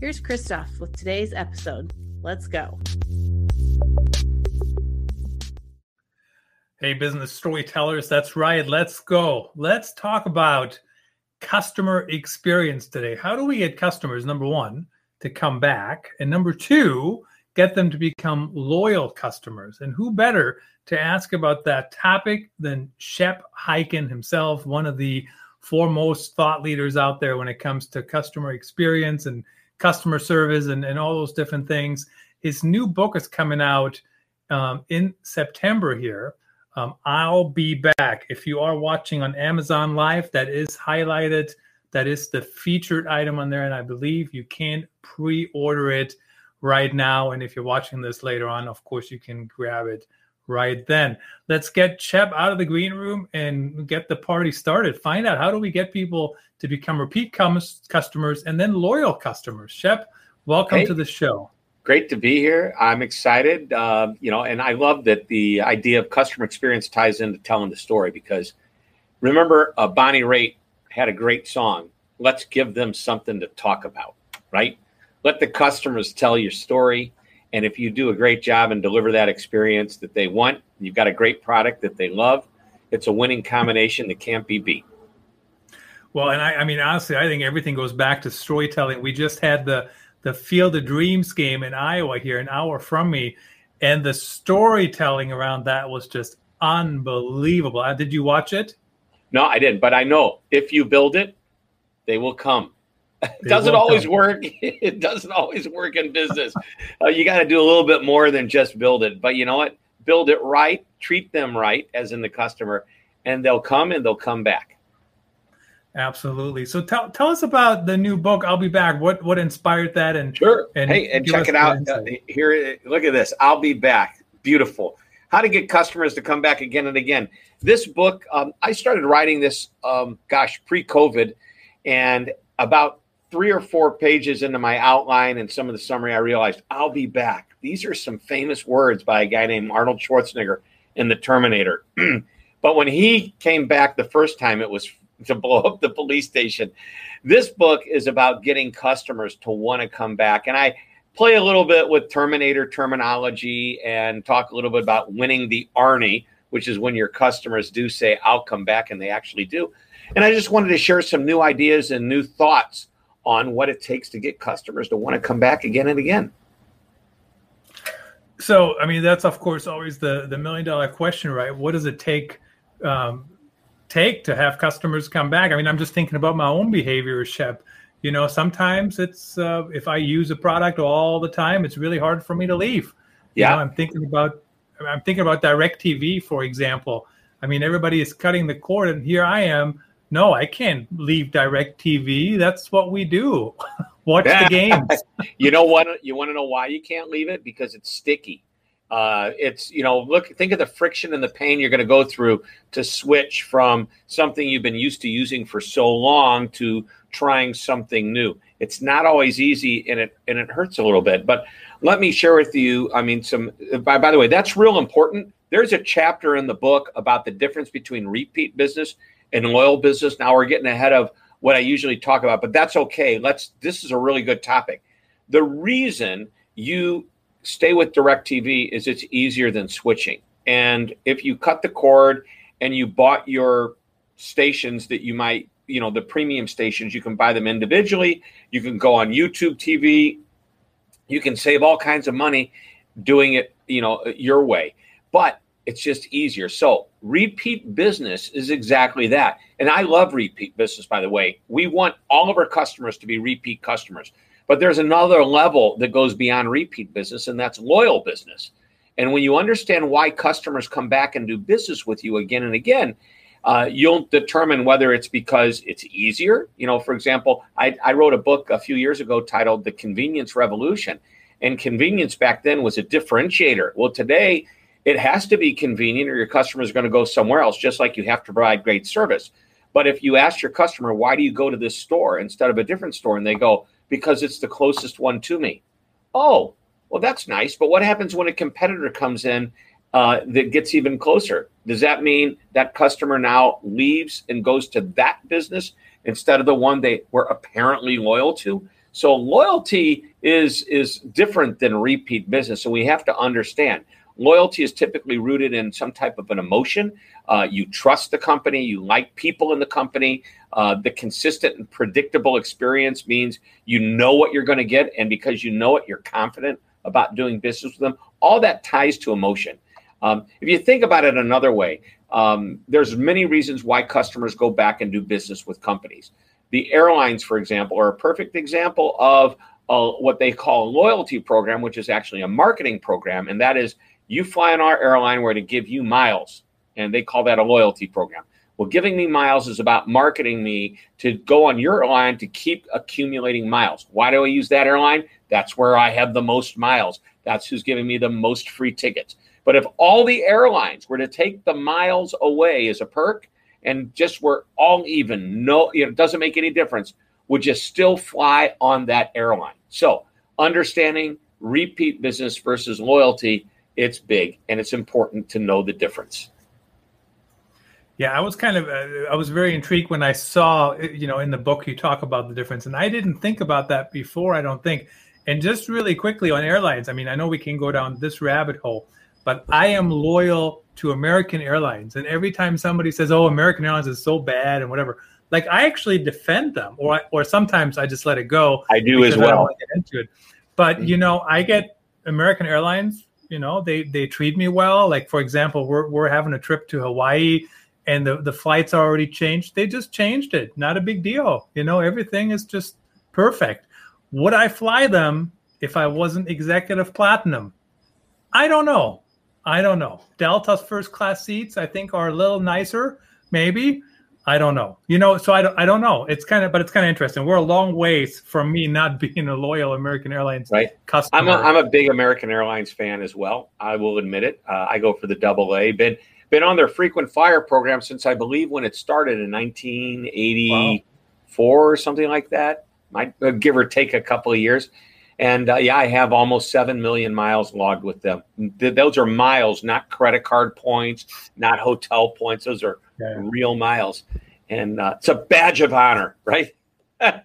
Here's Christoph with today's episode. Let's go. Hey, business storytellers, that's right. Let's go. Let's talk about customer experience today. How do we get customers, number one, to come back? And number two, get them to become loyal customers. And who better to ask about that topic than Shep Hyken himself, one of the foremost thought leaders out there when it comes to customer experience and customer service and, and all those different things. His new book is coming out um, in September here. Um, I'll be back. If you are watching on Amazon Live, that is highlighted. That is the featured item on there. And I believe you can pre order it right now. And if you're watching this later on, of course, you can grab it right then. Let's get Shep out of the green room and get the party started. Find out how do we get people to become repeat customers and then loyal customers. Shep, welcome hey, to the show. Great to be here. I'm excited. Uh, you know, and I love that the idea of customer experience ties into telling the story because remember, uh, Bonnie Raitt had a great song. Let's give them something to talk about, right? Let the customers tell your story and if you do a great job and deliver that experience that they want, you've got a great product that they love. It's a winning combination that can't be beat. Well, and I, I mean, honestly, I think everything goes back to storytelling. We just had the the Field of Dreams game in Iowa here, an hour from me, and the storytelling around that was just unbelievable. Uh, did you watch it? No, I didn't, but I know if you build it, they will come. It doesn't always work. It doesn't always work in business. uh, you got to do a little bit more than just build it. But you know what? Build it right, treat them right, as in the customer, and they'll come and they'll come back. Absolutely. So tell tell us about the new book. I'll be back. What what inspired that? And sure. And hey, and check it out. Uh, here, look at this. I'll be back. Beautiful. How to get customers to come back again and again. This book, um, I started writing this, um, gosh, pre-COVID, and about three or four pages into my outline and some of the summary, I realized I'll be back. These are some famous words by a guy named Arnold Schwarzenegger in The Terminator. but when he came back the first time, it was to blow up the police station. This book is about getting customers to want to come back. And I play a little bit with Terminator terminology and talk a little bit about winning the Arnie, which is when your customers do say, I'll come back, and they actually do. And I just wanted to share some new ideas and new thoughts on what it takes to get customers to want to come back again and again. So, I mean, that's of course always the the million dollar question, right? What does it take um, take to have customers come back? I mean, I'm just thinking about my own behavior, Shep. You know, sometimes it's uh, if I use a product all the time, it's really hard for me to leave. Yeah, you know, I'm thinking about I'm thinking about DirecTV, for example. I mean, everybody is cutting the cord, and here I am no, I can't leave DirecTV. That's what we do. Watch the games. you know what? You want to know why you can't leave it? Because it's sticky. Uh, it's you know look think of the friction and the pain you're going to go through to switch from something you've been used to using for so long to trying something new it's not always easy and it and it hurts a little bit but let me share with you i mean some by, by the way that's real important there's a chapter in the book about the difference between repeat business and loyal business. Now we're getting ahead of what I usually talk about, but that's okay. Let's this is a really good topic. The reason you stay with DirecTV is it's easier than switching. And if you cut the cord and you bought your stations that you might, you know, the premium stations, you can buy them individually. You can go on YouTube TV. You can save all kinds of money doing it, you know, your way. But it's just easier. So, repeat business is exactly that. And I love repeat business, by the way. We want all of our customers to be repeat customers. But there's another level that goes beyond repeat business, and that's loyal business. And when you understand why customers come back and do business with you again and again, uh, you'll determine whether it's because it's easier. You know, for example, I, I wrote a book a few years ago titled The Convenience Revolution. And convenience back then was a differentiator. Well, today it has to be convenient or your customer is going to go somewhere else, just like you have to provide great service. But if you ask your customer, why do you go to this store instead of a different store? And they go, because it's the closest one to me. Oh, well, that's nice. But what happens when a competitor comes in uh, that gets even closer? Does that mean that customer now leaves and goes to that business instead of the one they were apparently loyal to? So loyalty is is different than repeat business, and we have to understand loyalty is typically rooted in some type of an emotion. Uh, you trust the company, you like people in the company. Uh, the consistent and predictable experience means you know what you're going to get, and because you know it, you're confident about doing business with them. All that ties to emotion. Um, if you think about it another way, um, there's many reasons why customers go back and do business with companies. The airlines, for example, are a perfect example of what they call a loyalty program, which is actually a marketing program. And that is you fly on our airline, we're to give you miles. And they call that a loyalty program. Well, giving me miles is about marketing me to go on your airline to keep accumulating miles. Why do I use that airline? That's where I have the most miles. That's who's giving me the most free tickets. But if all the airlines were to take the miles away as a perk, and just were all even, no, you know, it doesn't make any difference, would you still fly on that airline? So understanding repeat business versus loyalty, it's big and it's important to know the difference. Yeah, I was kind of uh, I was very intrigued when I saw you know in the book you talk about the difference and I didn't think about that before I don't think. And just really quickly on airlines, I mean, I know we can go down this rabbit hole, but I am loyal to American Airlines. And every time somebody says, "Oh, American Airlines is so bad" and whatever, like I actually defend them, or or sometimes I just let it go. I do as well. get into it, but you know, I get American Airlines. You know, they they treat me well. Like for example, we're we're having a trip to Hawaii. And the, the flights already changed. They just changed it. Not a big deal. You know, everything is just perfect. Would I fly them if I wasn't executive platinum? I don't know. I don't know. Delta's first class seats, I think, are a little nicer, maybe. I don't know. You know, so I don't, I don't know. It's kind of, but it's kind of interesting. We're a long ways from me not being a loyal American Airlines right. customer. I'm a, I'm a big American Airlines fan as well. I will admit it. Uh, I go for the double A. Been been on their frequent flyer program since I believe when it started in 1984 wow. or something like that. Might uh, give or take a couple of years. And uh, yeah, I have almost 7 million miles logged with them. Th- those are miles, not credit card points, not hotel points. Those are yeah. real miles. And uh, it's a badge of honor, right? but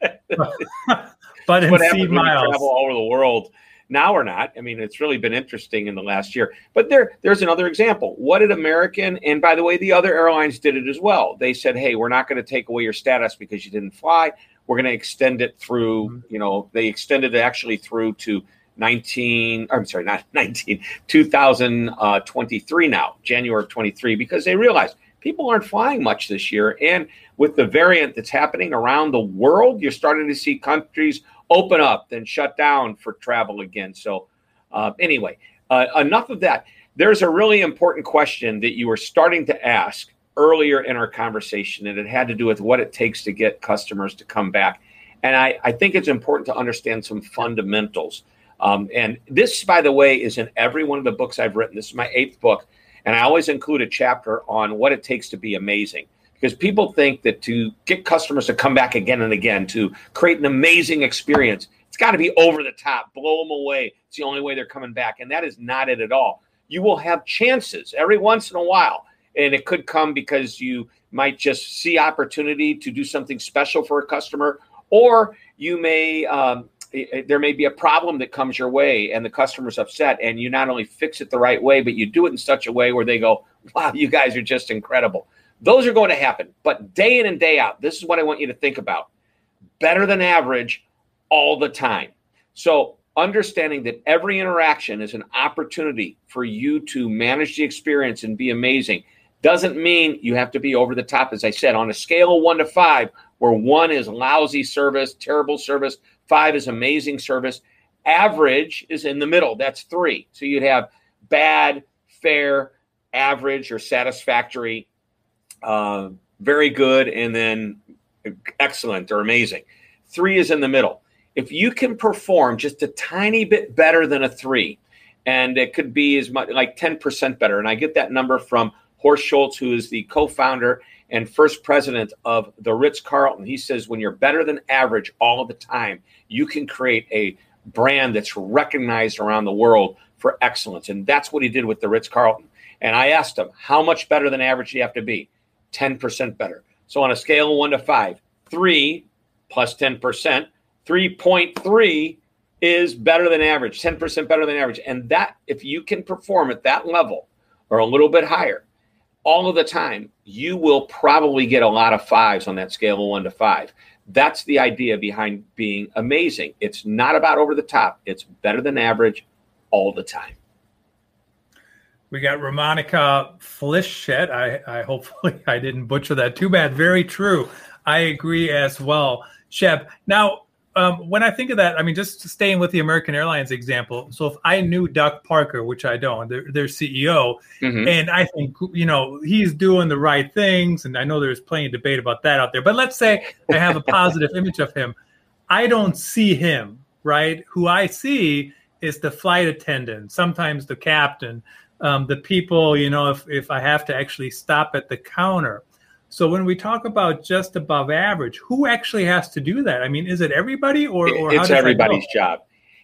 in happens miles. travel all over the world. Now or not. I mean, it's really been interesting in the last year. But there, there's another example. What did American, and by the way, the other airlines did it as well. They said, hey, we're not going to take away your status because you didn't fly we're going to extend it through, mm-hmm. you know, they extended it actually through to 19, I'm sorry, not 19, 2023 now, January of 23, because they realized people aren't flying much this year. And with the variant that's happening around the world, you're starting to see countries open up, then shut down for travel again. So, uh, anyway, uh, enough of that. There's a really important question that you were starting to ask earlier in our conversation, and it had to do with what it takes to get customers to come back. And I, I think it's important to understand some fundamentals. Um, and this, by the way, is in every one of the books I've written. This is my eighth book. And I always include a chapter on what it takes to be amazing. Because people think that to get customers to come back again and again, to create an amazing experience, it's got to be over the top, blow them away. It's the only way they're coming back. And that is not it at all. You will have chances every once in a while and it could come because you might just see opportunity to do something special for a customer or you may um, there may be a problem that comes your way and the customer's upset and you not only fix it the right way but you do it in such a way where they go wow you guys are just incredible. Those are going to happen. But day in and day out this is what i want you to think about. Better than average all the time. So understanding that every interaction is an opportunity for you to manage the experience and be amazing doesn't mean you have to be over the top. As I said, on a scale of one to five, where one is lousy service, terrible service, five is amazing service, average is in the middle. That's three. So you'd have bad, fair, average, or satisfactory. uh, very good, and then excellent or amazing. Three is in the middle. If you can perform just a tiny bit better than a three, and it could be as much like 10% better, and I get that number from Horst Schulze, who is the co founder and first president of the Ritz Carlton. He says, when you're better than average all the time, you can create a brand that's recognized around the world for excellence. And that's what he did with the Ritz Carlton. And I asked him, how much better than average do you have to be? 10% better. So on a scale of one to five, three plus 10%, 3.3 is better than average, 10% better than average. And that, if you can perform at that level or a little bit higher all of the time, you will probably get a lot of fives on that scale of one to five. That's the idea behind being amazing. It's not about over the top, it's better than average all the time. We got Romanica Flischet. I, I hopefully I didn't butcher that. Too bad. Very true. I agree as well. Shep. Now, um, when I think of that, I mean, just staying with the American Airlines example. So if I knew Doug Parker, which I don't, their, their CEO, mm-hmm. and I think you know he's doing the right things, and I know there's plenty of debate about that out there. But let's say I have a positive image of him, I don't see him right. Who I see is the flight attendant, sometimes the captain, um, the people. You know, if if I have to actually stop at the counter so when we talk about just above average, who actually has to do that? I mean, is it everybody or, or it's everybody's job?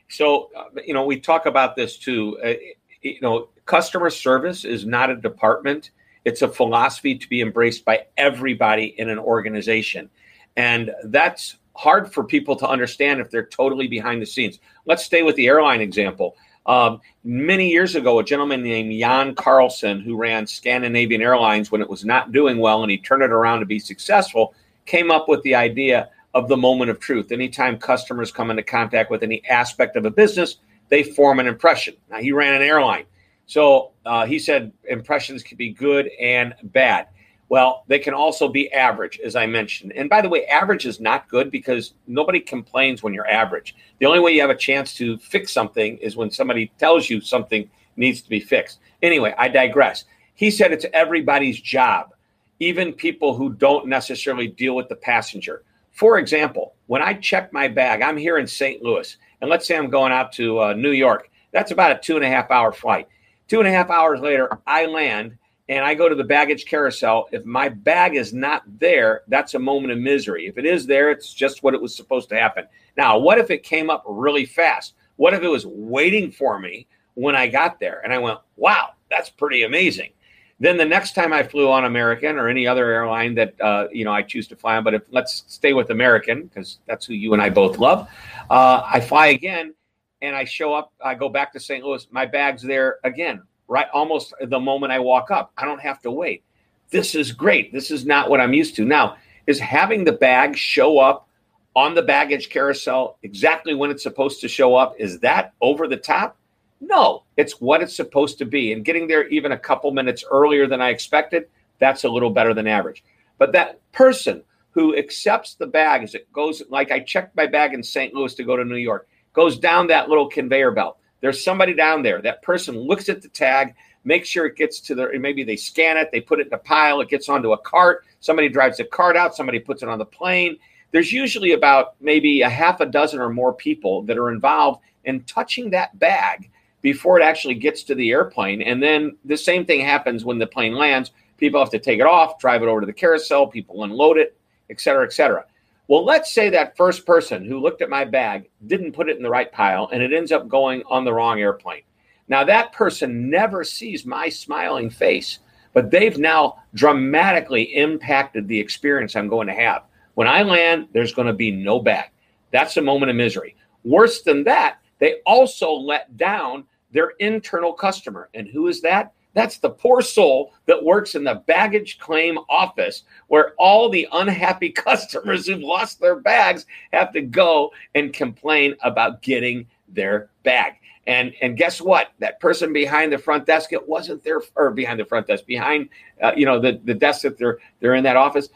So uh, you know, we talk about this too. Uh, you know, customer service is not a department; it's a philosophy to be embraced by everybody in an organization, and that's hard for people to understand if they're totally behind the scenes. Let's stay with the airline example. Um, many years ago, a gentleman named Jan Carlzon, who ran Scandinavian Airlines when it was not doing well and he turned it around to be successful, came up with the idea of the moment of truth. Anytime customers come into contact with any aspect of a business, they form an impression. Now, he ran an airline. So uh, he said impressions can be good and bad. Well, they can also be average, as I mentioned. And by the way, average is not good because nobody complains when you're average. The only way you have a chance to fix something is when somebody tells you something needs to be fixed. Anyway, I digress. He said it's everybody's job, even people who don't necessarily deal with the passenger. For example, when I check my bag, I'm here in St. Louis, and let's say I'm going out to uh, New York. That's about a two and a half hour flight. Two and a half hours later, I land and I go to the baggage carousel, if my bag is not there, that's a moment of misery. If it is there, it's just what it was supposed to happen. Now, what if it came up really fast? What if it was waiting for me when I got there? And I went, wow, that's pretty amazing. Then the next time I flew on American or any other airline that uh, you know I choose to fly on, but if let's stay with American because that's who you and I both love. Uh, I fly again, and I show up. I go back to St. Louis. My bag's there again right almost the moment I walk up. I don't have to wait. This is great. This is not what I'm used to. Now, is having the bag show up on the baggage carousel exactly when it's supposed to show up is that over the top? No, it's what it's supposed to be. And getting there even a couple minutes earlier than I expected, that's a little better than average. But that person who accepts the bag as it goes, like I checked my bag in St. Louis to go to New York, goes down that little conveyor belt there's somebody down there. That person looks at the tag, makes sure it gets to the, maybe they scan it, they put it in a pile, it gets onto a cart. Somebody drives the cart out, somebody puts it on the plane. There's usually about maybe a half a dozen or more people that are involved in touching that bag before it actually gets to the airplane. And then the same thing happens when the plane lands. People have to take it off, drive it over to the carousel, people unload it, et cetera, et cetera. Well, let's say that first person who looked at my bag didn't put it in the right pile and it ends up going on the wrong airplane. Now, that person never sees my smiling face, but they've now dramatically impacted the experience I'm going to have. When I land, there's going to be no bag. That's a moment of misery. Worse than that, they also let down their internal customer. And who is that? That's the poor soul that works in the baggage claim office where all the unhappy customers who've lost their bags have to go and complain about getting their bag. And and guess what? That person behind the front desk, it wasn't their or behind the front desk, behind uh, you know the the desk that they're they're in that office,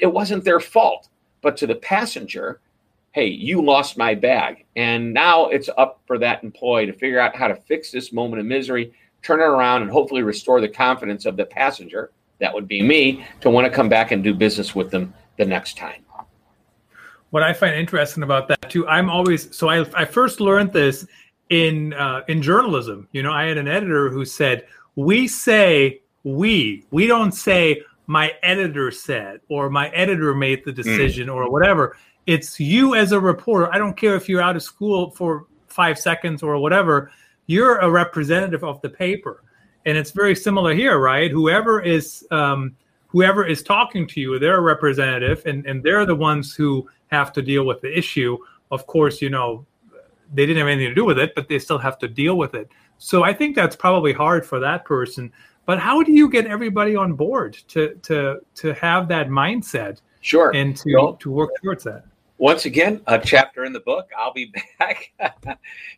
it wasn't their fault. But to the passenger, hey, you lost my bag, and now it's up for that employee to figure out how to fix this moment of misery turn it around and hopefully restore the confidence of the passenger, that would be me, to want to come back and do business with them the next time. What I find interesting about that too, I'm always so I, I first learned this in uh, in journalism. You know, I had an editor who said, "We say we, we don't say my editor said or my editor made the hmm. decision mm. or whatever." It's you as a reporter. I don't care if you're out of school for five seconds or whatever. You're a representative of the paper, and it's very similar here, right? Whoever is um, whoever is talking to you, they're a representative, and and they're the ones who have to deal with the issue. Of course, you know they didn't have anything to do with it, but they still have to deal with it. So I think that's probably hard for that person. But how do you get everybody on board to to to have that mindset? Sure, and to well, to work towards that. Once again, a chapter in the book. I'll be back,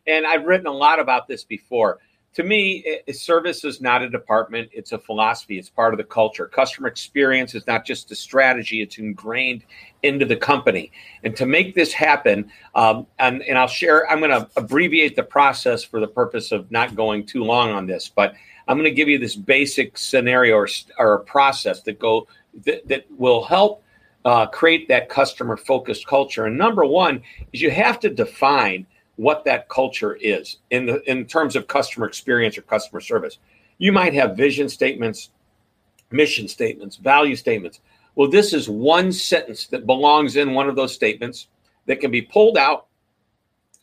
and I've written a lot about this before to me, it, service is not a department, it's a philosophy, it's part of the culture. Customer experience is not just a strategy, it's ingrained into the company. And to make this happen, um, and, and I'll share, I'm going to abbreviate the process for the purpose of not going too long on this, but I'm going to give you this basic scenario or, or process that go that, that will help uh, create that customer focused culture. And number one is you have to define what that culture is in the in terms of customer experience or customer service. You might have vision statements, mission statements, value statements. Well, this is one sentence that belongs in one of those statements that can be pulled out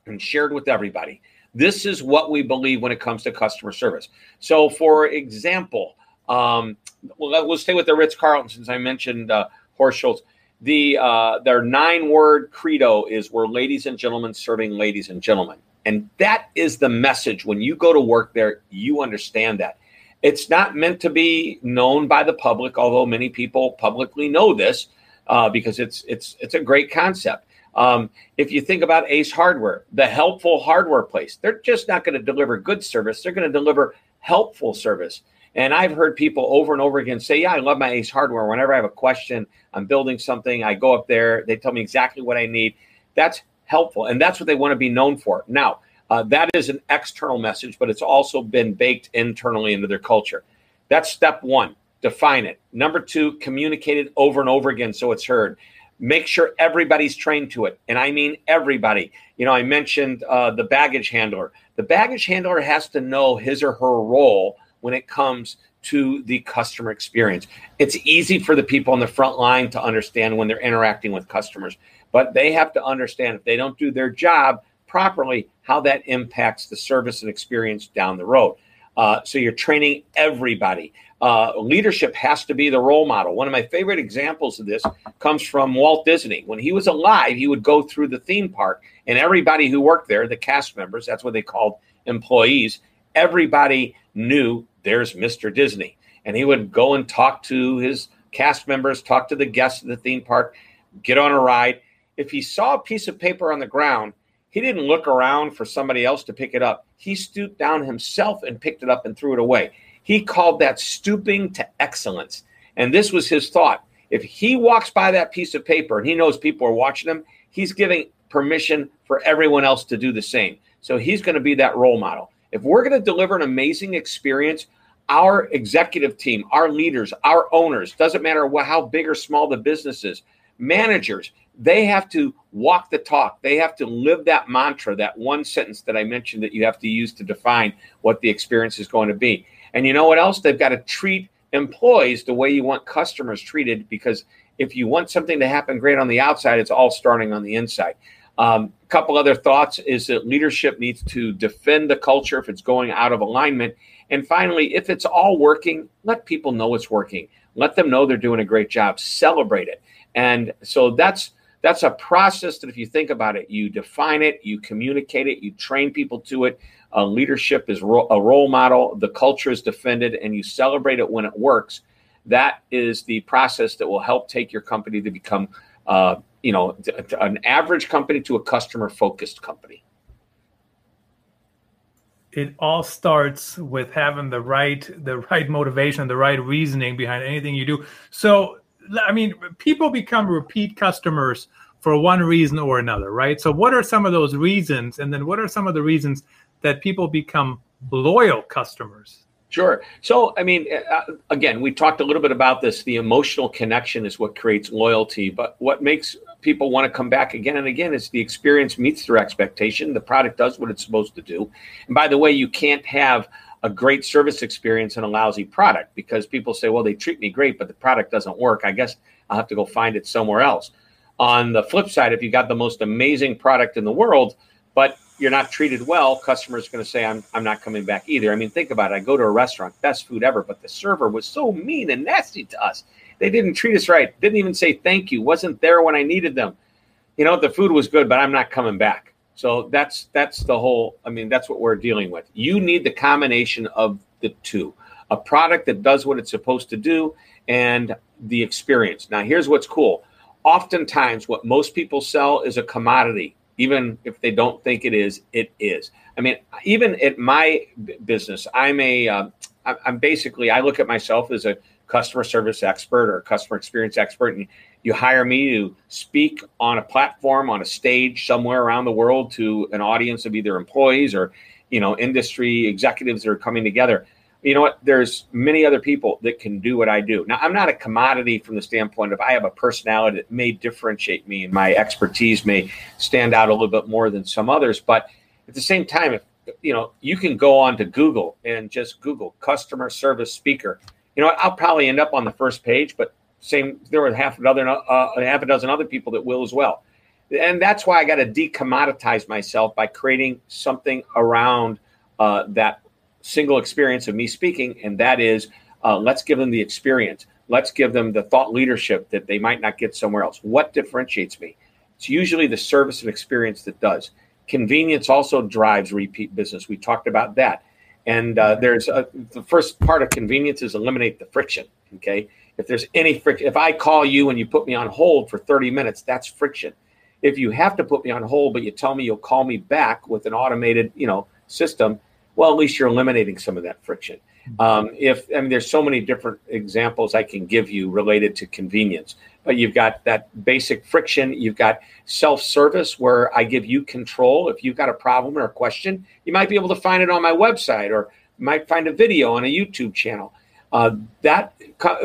and shared with everybody. This is what we believe when it comes to customer service. So, for example, um, well, we'll stay with the Ritz Carlton since I mentioned uh, Horst Schulze the uh, their nine word credo is we're ladies and gentlemen serving ladies and gentlemen. And that is the message. When you go to work there you understand that. It's not meant to be known by the public although many people publicly know this uh, because it's it's it's a great concept. Um, if you think about ace hardware the helpful hardware place they're just not going to deliver good service. They're going to deliver helpful service and I've heard people over and over again say, Yeah, I love my Ace hardware. Whenever I have a question, I'm building something, I go up there, they tell me exactly what I need. That's helpful. And that's what they want to be known for. Now, uh, that is an external message, but it's also been baked internally into their culture. That's step one define it. Number two, communicate it over and over again so it's heard. Make sure everybody's trained to it. And I mean everybody. You know, I mentioned uh, the baggage handler. The baggage handler has to know his or her role when it comes to the customer experience. It's easy for the people on the front line to understand when they're interacting with customers, but they have to understand if they don't do their job properly, how that impacts the service and experience down the road. Uh, so you're training everybody. Uh, leadership has to be the role model. One of my favorite examples of this comes from Walt Disney. When he was alive, he would go through the theme park, and everybody who worked there, the cast members, that's what they called employees, everybody knew there's Mr. Disney. And he would go and talk to his cast members, talk to the guests at the theme park, get on a ride. If he saw a piece of paper on the ground, he didn't look around for somebody else to pick it up. He stooped down himself and picked it up and threw it away. He called that stooping to excellence. And this was his thought. If he walks by that piece of paper and he knows people are watching him, he's giving permission for everyone else to do the same. So he's going to be that role model. If we're going to deliver an amazing experience, our executive team, our leaders, our owners, doesn't matter what, how big or small the business is, managers, they have to walk the talk. They have to live that mantra, that one sentence that I mentioned that you have to use to define what the experience is going to be. And you know what else? They've got to treat employees the way you want customers treated because if you want something to happen great on the outside, it's all starting on the inside. Um, couple other thoughts is that leadership needs to defend the culture if it's going out of alignment. And finally, if it's all working, let people know it's working. Let them know they're doing a great job. Celebrate it. And so that's that's a process that if you think about it, you define it, you communicate it, you train people to it. Uh, leadership is ro- a role model. The culture is defended, and you celebrate it when it works. That is the process that will help take your company to become uh, you know an average company to a customer focused company. It all starts with having the right the right motivation the right reasoning behind anything you do. So i mean people become repeat customers for one reason or another right? So what are some of those reasons? And then what are some of the reasons that people become loyal customers Sure. So, I mean, uh, again, we talked a little bit about this. The emotional connection is what creates loyalty, but what makes people want to come back again and again is the experience meets their expectation. The product does what it's supposed to do. And by the way, you can't have a great service experience and a lousy product because people say, well, they treat me great, but the product doesn't work. I guess I'll have to go find it somewhere else. On the flip side, if you got the most amazing product in the world, but you're not treated well, customers are going to say, I'm, I'm not coming back either. I mean, think about it. I go to a restaurant, best food ever, but the server was so mean and nasty to us. They didn't treat us right, didn't even say thank you, wasn't there when I needed them. You know, the food was good, but I'm not coming back. So that's that's the whole, I mean, that's what we're dealing with. You need the combination of the two. A product that does what it's supposed to do and the experience. Now, here's what's cool. Oftentimes, what most people sell is a commodity even if they don't think it is, it is. I mean, even at my business, I'm a, am uh, basically, I look at myself as a customer service expert or customer experience expert, and you hire me to speak on a platform, on a stage somewhere around the world to an audience of either employees or, you know, industry executives that are coming together you know what? There's many other people that can do what I do. Now, I'm not a commodity from the standpoint of I have a personality that may differentiate me and my expertise may stand out a little bit more than some others. But at the same time, if you know, you can go on to Google and just Google customer service speaker. You know, I'll probably end up on the first page, but same there were half a dozen, uh, half a dozen other people that will as well. And that's why I got to decommoditize myself by creating something around uh, that single experience of me speaking, and that is uh, let's give them the experience. Let's give them the thought leadership that they might not get somewhere else. What differentiates me? It's usually the service and experience that does. Convenience also drives repeat business. We talked about that. And uh, there's a, the first part of convenience is eliminate the friction. Okay. If there's any friction, if I call you and you put me on hold for 30 minutes, that's friction. If you have to put me on hold, but you tell me you'll call me back with an automated, you know, system, well, at least you're eliminating some of that friction. Mm-hmm. Um, if I mean, there's so many different examples I can give you related to convenience, but you've got that basic friction. You've got self-service where I give you control. If you've got a problem or a question, you might be able to find it on my website or might find a video on a YouTube channel. Uh, that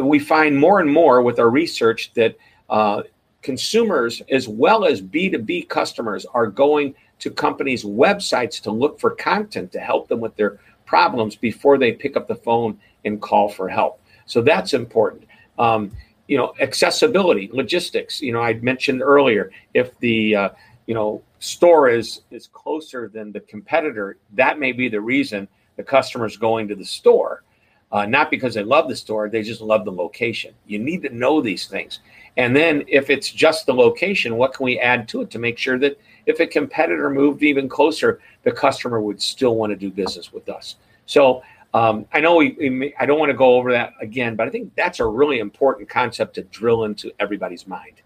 we find more and more with our research that uh, consumers as well as B2B customers are going to companies' websites to look for content to help them with their problems before they pick up the phone and call for help. So that's important. Um, you know, accessibility, logistics. You know, I mentioned earlier if the uh, you know store is is closer than the competitor, that may be the reason the customer's going to the store. Uh, not because they love the store, they just love the location. You need to know these things. And then if it's just the location, what can we add to it to make sure that if a competitor moved even closer, the customer would still want to do business with us. So um, I know we, we, I don't want to go over that again, but I think that's a really important concept to drill into everybody's mind.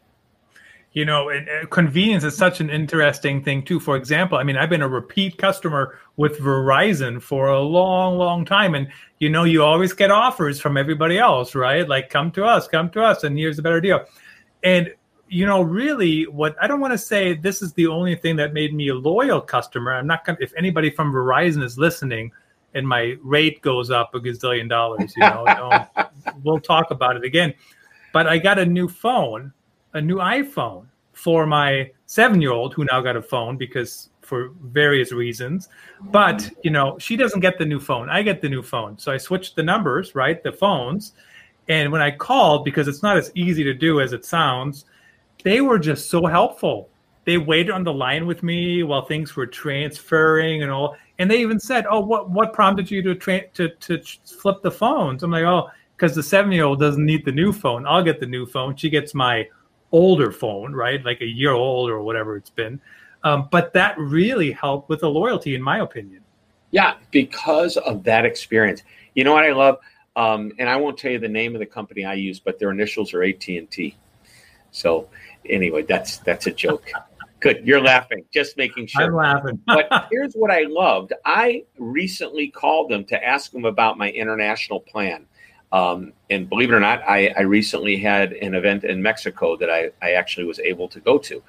You know, and, uh, convenience is such an interesting thing too. For example, I mean, I've been a repeat customer with Verizon for a long, long time, and you know, you always get offers from everybody else, right? Like, come to us, come to us, and here's a better deal. And you know, really, what I don't want to say this is the only thing that made me a loyal customer. I'm not going to, if anybody from Verizon is listening and my rate goes up a gazillion dollars, you know, we'll talk about it again. But I got a new phone, a new iPhone for my seven year old who now got a phone because for various reasons. But, you know, she doesn't get the new phone. I get the new phone. So I switched the numbers, right? The phones. And when I called, because it's not as easy to do as it sounds, they were just so helpful. They waited on the line with me while things were transferring and all. And they even said, "Oh, what what prompted you to tra- to to flip the phones?" I'm like, "Oh, because the seven year old doesn't need the new phone. I'll get the new phone. She gets my older phone, right, like a year old or whatever it's been." Um, but that really helped with the loyalty, in my opinion. Yeah, because of that experience. You know what I love, um, and I won't tell you the name of the company I use, but their initials are AT and T. So anyway, that's that's a joke. Good, you're laughing. Just making sure. I'm laughing. but here's what I loved. I recently called them to ask them about my international plan. Um, and believe it or not, I, I, recently had an event in Mexico that I, I actually was able to go to.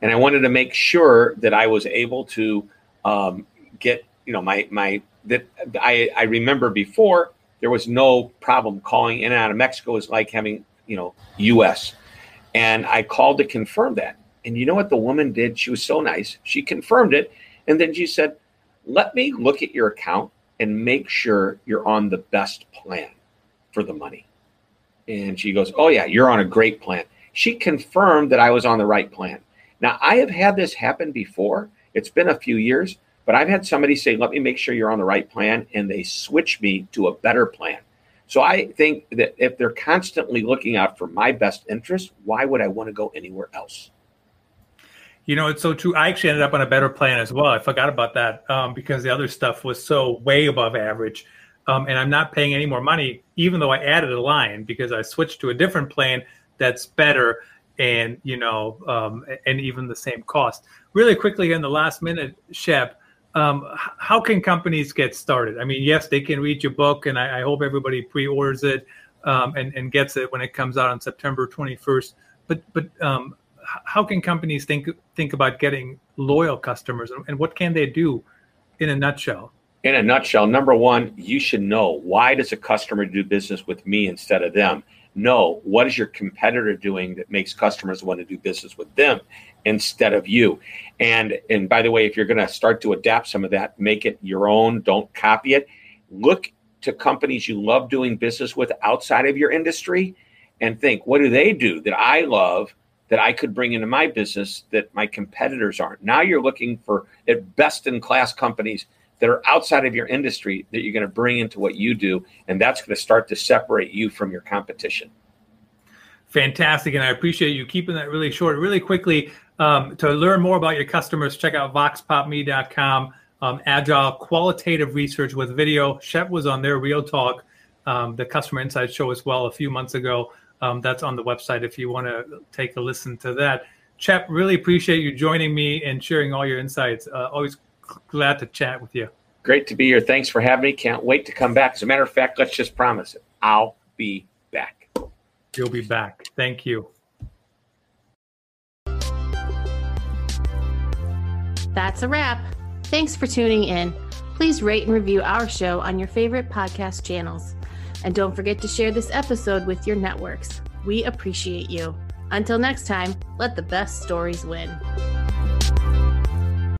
And I wanted to make sure that I was able to um, get, you know, my, my, that I, I remember before there was no problem calling in and out of Mexico. Was like having, you know, US. And I called to confirm that. And you know what the woman did? She was so nice. She confirmed it. And then she said, let me look at your account and make sure you're on the best plan for the money. And she goes, Oh, yeah, you're on a great plan. She confirmed that I was on the right plan. Now, I have had this happen before. It's been a few years, but I've had somebody say, Let me make sure you're on the right plan. And they switch me to a better plan. So I think that if they're constantly looking out for my best interest, why would I want to go anywhere else? You know, it's so true. I actually ended up on a better plan as well. I forgot about that um, because the other stuff was so way above average. Um, and I'm not paying any more money, even though I added a line because I switched to a different plan that's better and, you know, um, and even the same cost. Really quickly in the last minute, Shep, um, how can companies get started? I mean, yes, they can read your book, and I, I hope everybody pre-orders it um, and, and gets it when it comes out on September 21st. But but um, how can companies think think about getting loyal customers and what can they do in a nutshell in a nutshell number one you should know why does a customer do business with me instead of them know what is your competitor doing that makes customers want to do business with them instead of you and and by the way if you're going to start to adapt some of that make it your own don't copy it look to companies you love doing business with outside of your industry and think what do they do that i love that I could bring into my business that my competitors aren't. Now you're looking for at best in class companies that are outside of your industry that you're going to bring into what you do, and that's going to start to separate you from your competition. Fantastic, and I appreciate you keeping that really short. Really quickly, um, to learn more about your customers, check out voxpopme.com. Um, agile qualitative research with video. Shep was on their Real Talk, um, the Customer Insight Show as well a few months ago. Um, that's on the website if you want to take a listen to that. Shep, really appreciate you joining me and sharing all your insights. Uh, always glad to chat with you. Great to be here. Thanks for having me. Can't wait to come back. As a matter of fact, let's just promise it. I'll be back. You'll be back. Thank you. That's a wrap. Thanks for tuning in. Please rate and review our show on your favorite podcast channels. And don't forget to share this episode with your networks. We appreciate you. Until next time, let the best stories win.